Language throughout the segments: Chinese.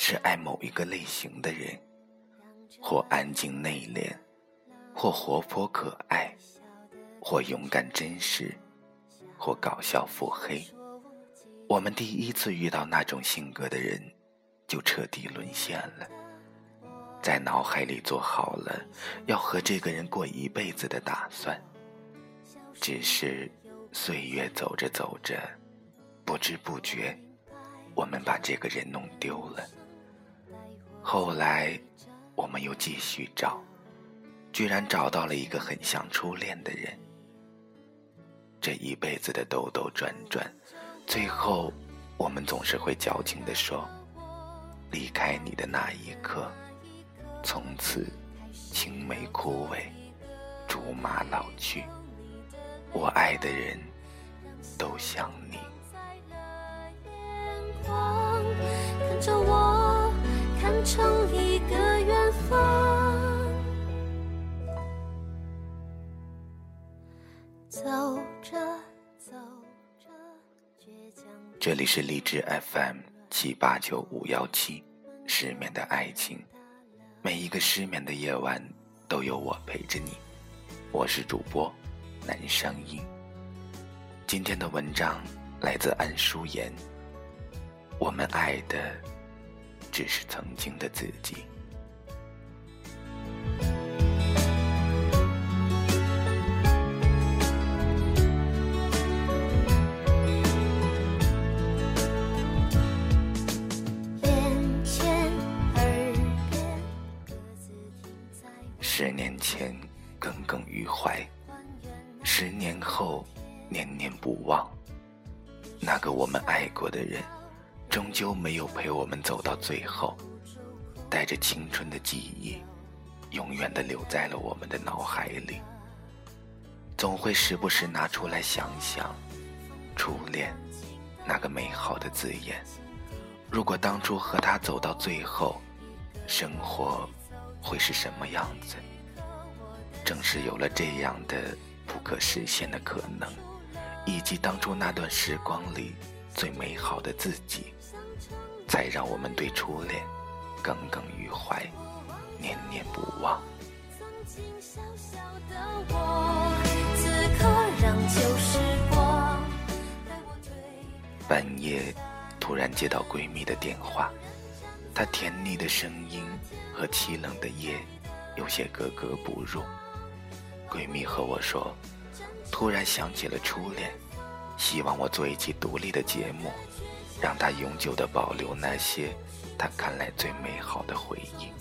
是爱某一个类型的人，或安静内敛，或活泼可爱，或勇敢真实，或搞笑腹黑。我们第一次遇到那种性格的人，就彻底沦陷了。在脑海里做好了要和这个人过一辈子的打算，只是岁月走着走着，不知不觉，我们把这个人弄丢了。后来，我们又继续找，居然找到了一个很像初恋的人。这一辈子的兜兜转转，最后，我们总是会矫情地说：“离开你的那一刻。”从此，青梅枯萎，竹马老去。我爱的人，都像你。看着我，成一个远方。走着走着，倔强。这里是荔枝 FM 七八九五幺七，失眠的爱情。每一个失眠的夜晚，都有我陪着你。我是主播南商英。今天的文章来自安淑妍。我们爱的，只是曾经的自己。十年前耿耿于怀，十年后念念不忘。那个我们爱过的人，终究没有陪我们走到最后。带着青春的记忆，永远的留在了我们的脑海里。总会时不时拿出来想想，初恋那个美好的字眼。如果当初和他走到最后，生活会是什么样子？正是有了这样的不可实现的可能，以及当初那段时光里最美好的自己，才让我们对初恋耿耿于怀，念念不忘。半夜突然接到闺蜜的电话，她甜腻的声音和凄冷的夜有些格格不入。闺蜜和我说，突然想起了初恋，希望我做一期独立的节目，让她永久的保留那些她看来最美好的回忆。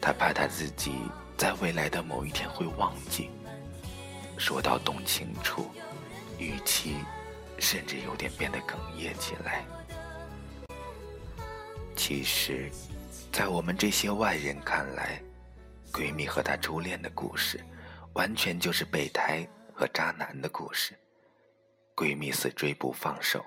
她怕她自己在未来的某一天会忘记。说到动情处，语气甚至有点变得哽咽起来。其实，在我们这些外人看来，闺蜜和她初恋的故事。完全就是备胎和渣男的故事。闺蜜死追不放手，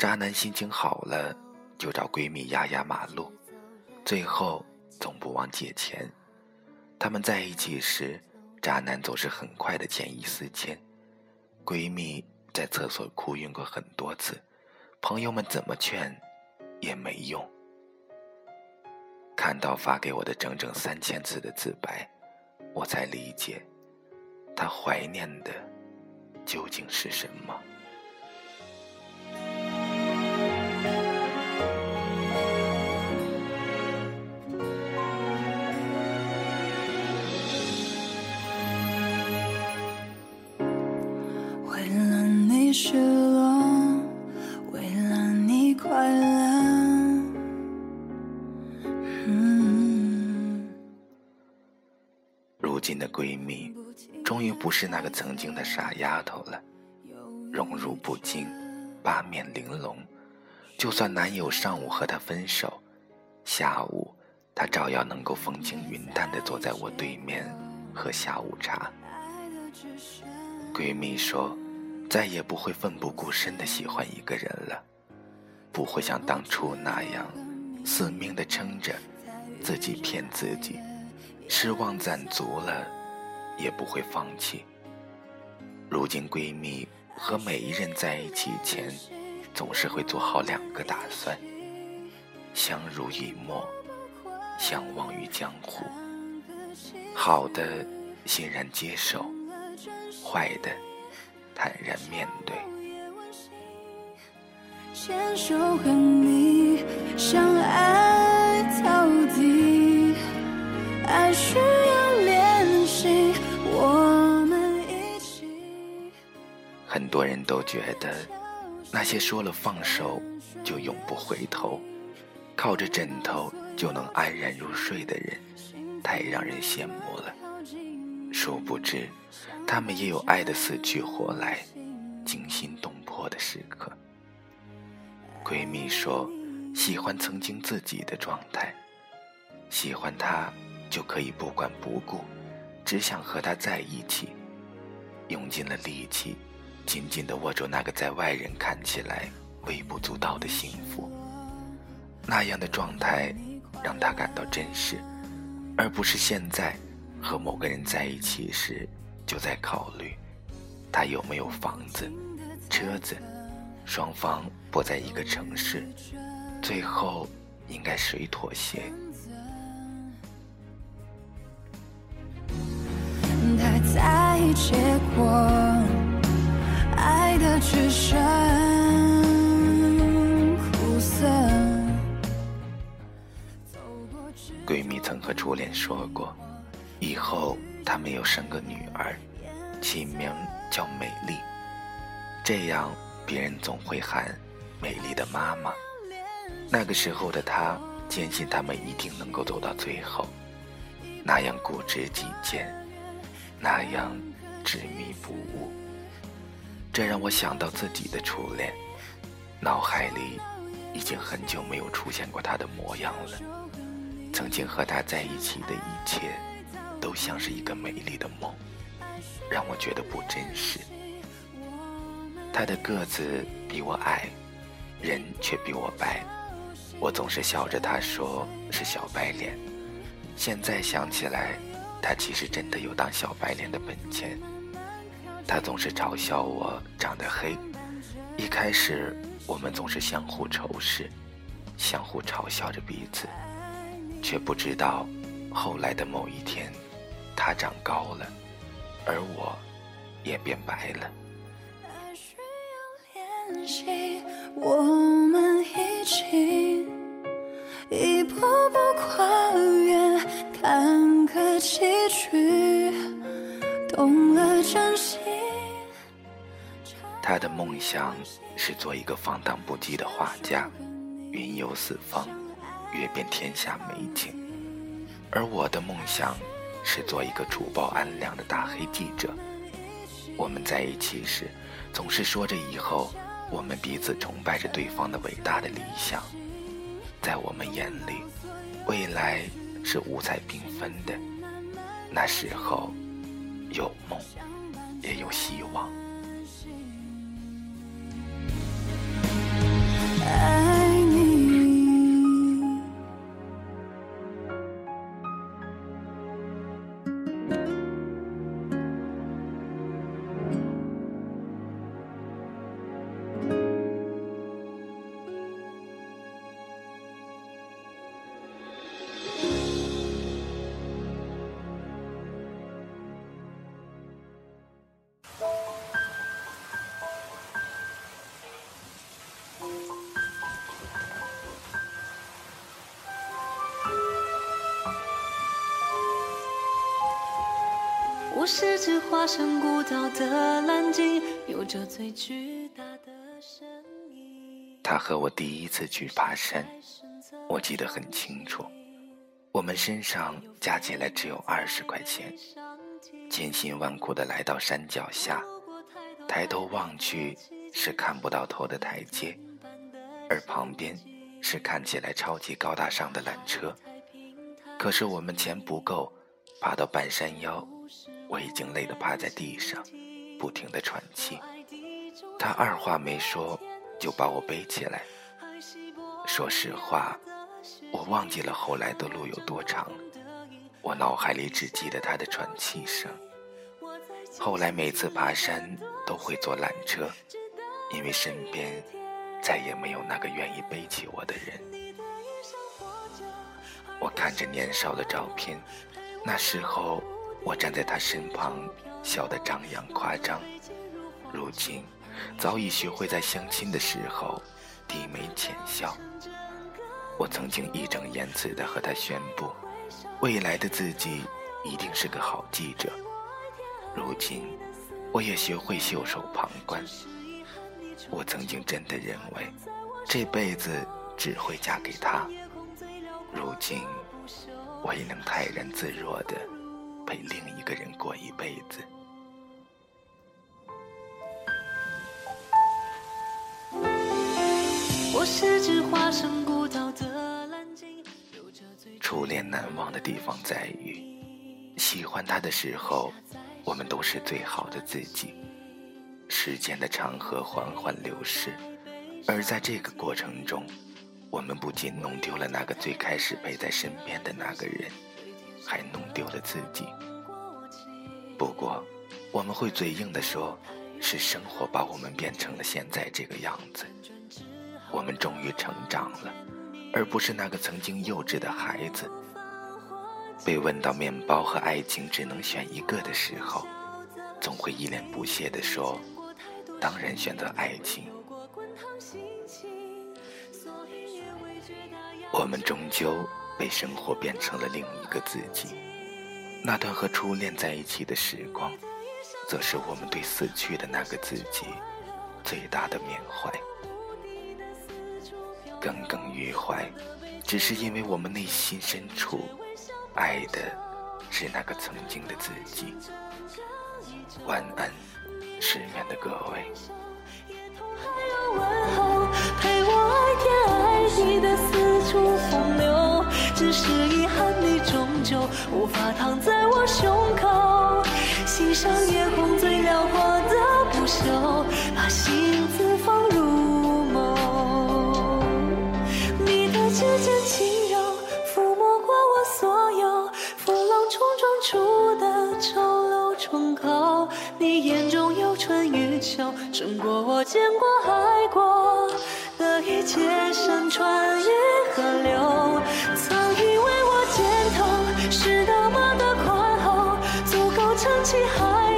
渣男心情好了就找闺蜜压压马路，最后总不忘借钱。他们在一起时，渣男总是很快的见异思迁。闺蜜在厕所哭晕过很多次，朋友们怎么劝也没用。看到发给我的整整三千字的自白，我才理解。他怀念的究竟是什么？失落，为了你快乐。如今的闺蜜。终于不是那个曾经的傻丫头了，荣辱不惊，八面玲珑。就算男友上午和她分手，下午，她照样能够风轻云淡地坐在我对面喝下午茶。闺蜜说，再也不会奋不顾身地喜欢一个人了，不会像当初那样死命地撑着，自己骗自己，失望攒足了，也不会放弃。如今闺蜜和每一人在一起前，总是会做好两个打算：相濡以沫，相忘于江湖。好的，欣然接受；坏的，坦然面对。牵手和你相爱到底，爱需要练习。我们一起。很多人都觉得，那些说了放手就永不回头，靠着枕头就能安然入睡的人，太让人羡慕了。殊不知，他们也有爱的死去活来、惊心动魄的时刻。闺蜜说：“喜欢曾经自己的状态，喜欢他就可以不管不顾，只想和他在一起，用尽了力气，紧紧地握住那个在外人看起来微不足道的幸福。那样的状态让她感到真实，而不是现在和某个人在一起时就在考虑他有没有房子、车子。”双方不在一个城市，最后应该谁妥协？他在结果，爱的只剩苦涩。闺蜜曾和初恋说过，以后他们要生个女儿，起名叫美丽，这样。别人总会喊“美丽的妈妈”。那个时候的他坚信他们一定能够走到最后，那样固执己见，那样执迷不悟。这让我想到自己的初恋，脑海里已经很久没有出现过他的模样了。曾经和他在一起的一切，都像是一个美丽的梦，让我觉得不真实。他的个子比我矮，人却比我白，我总是笑着他说是小白脸。现在想起来，他其实真的有当小白脸的本钱。他总是嘲笑我长得黑，一开始我们总是相互仇视，相互嘲笑着彼此，却不知道后来的某一天，他长高了，而我也变白了。一步步跨越坎坷崎岖，懂了珍惜。他的梦想是做一个放荡不羁的画家，云游四方，阅遍天下美景；而我的梦想是做一个除暴安良的大黑记者。我们在一起时，总是说着以后。我们彼此崇拜着对方的伟大的理想，在我们眼里，未来是五彩缤纷的。那时候，有梦，也有希望。是只化身孤岛的蓝鲸，有着最巨大的身影。他和我第一次去爬山，我记得很清楚。我们身上加起来只有二十块钱，千辛万苦的来到山脚下，抬头望去是看不到头的台阶，而旁边是看起来超级高大上的缆车，可是我们钱不够，爬到半山腰，我已经累得趴在地上，不停地喘气。他二话没说就把我背起来。说实话，我忘记了后来的路有多长，我脑海里只记得他的喘气声。后来每次爬山都会坐缆车，因为身边再也没有那个愿意背起我的人。我看着年少的照片，那时候我站在他身旁，笑得张扬夸张。如今，早已学会在相亲的时候低眉浅笑。我曾经义正言辞地和他宣布，未来的自己一定是个好记者。如今，我也学会袖手旁观。我曾经真的认为，这辈子只会嫁给他。如今，我也能泰然自若的陪另一个人过一辈子。初恋难忘的地方在于，喜欢他的时候。我们都是最好的自己。时间的长河缓缓流逝，而在这个过程中，我们不仅弄丢了那个最开始陪在身边的那个人，还弄丢了自己。不过，我们会嘴硬的说，是生活把我们变成了现在这个样子。我们终于成长了，而不是那个曾经幼稚的孩子。被问到面包和爱情只能选一个的时候，总会一脸不屑地说：“当然选择爱情。”我们终究被生活变成了另一个自己。那段和初恋在一起的时光，则是我们对死去的那个自己最大的缅怀。耿耿于怀，只是因为我们内心深处。爱的是那个曾经的自己。晚安，失眠的各位。追上夜空最辽阔的不朽，把心字放入眸。你的指尖轻柔，抚摸过我所有，风浪冲撞出的丑陋疮口。你眼中有春与秋，胜过我见过爱过的一切山川与河流。曾以为我肩头是那么的宽。起海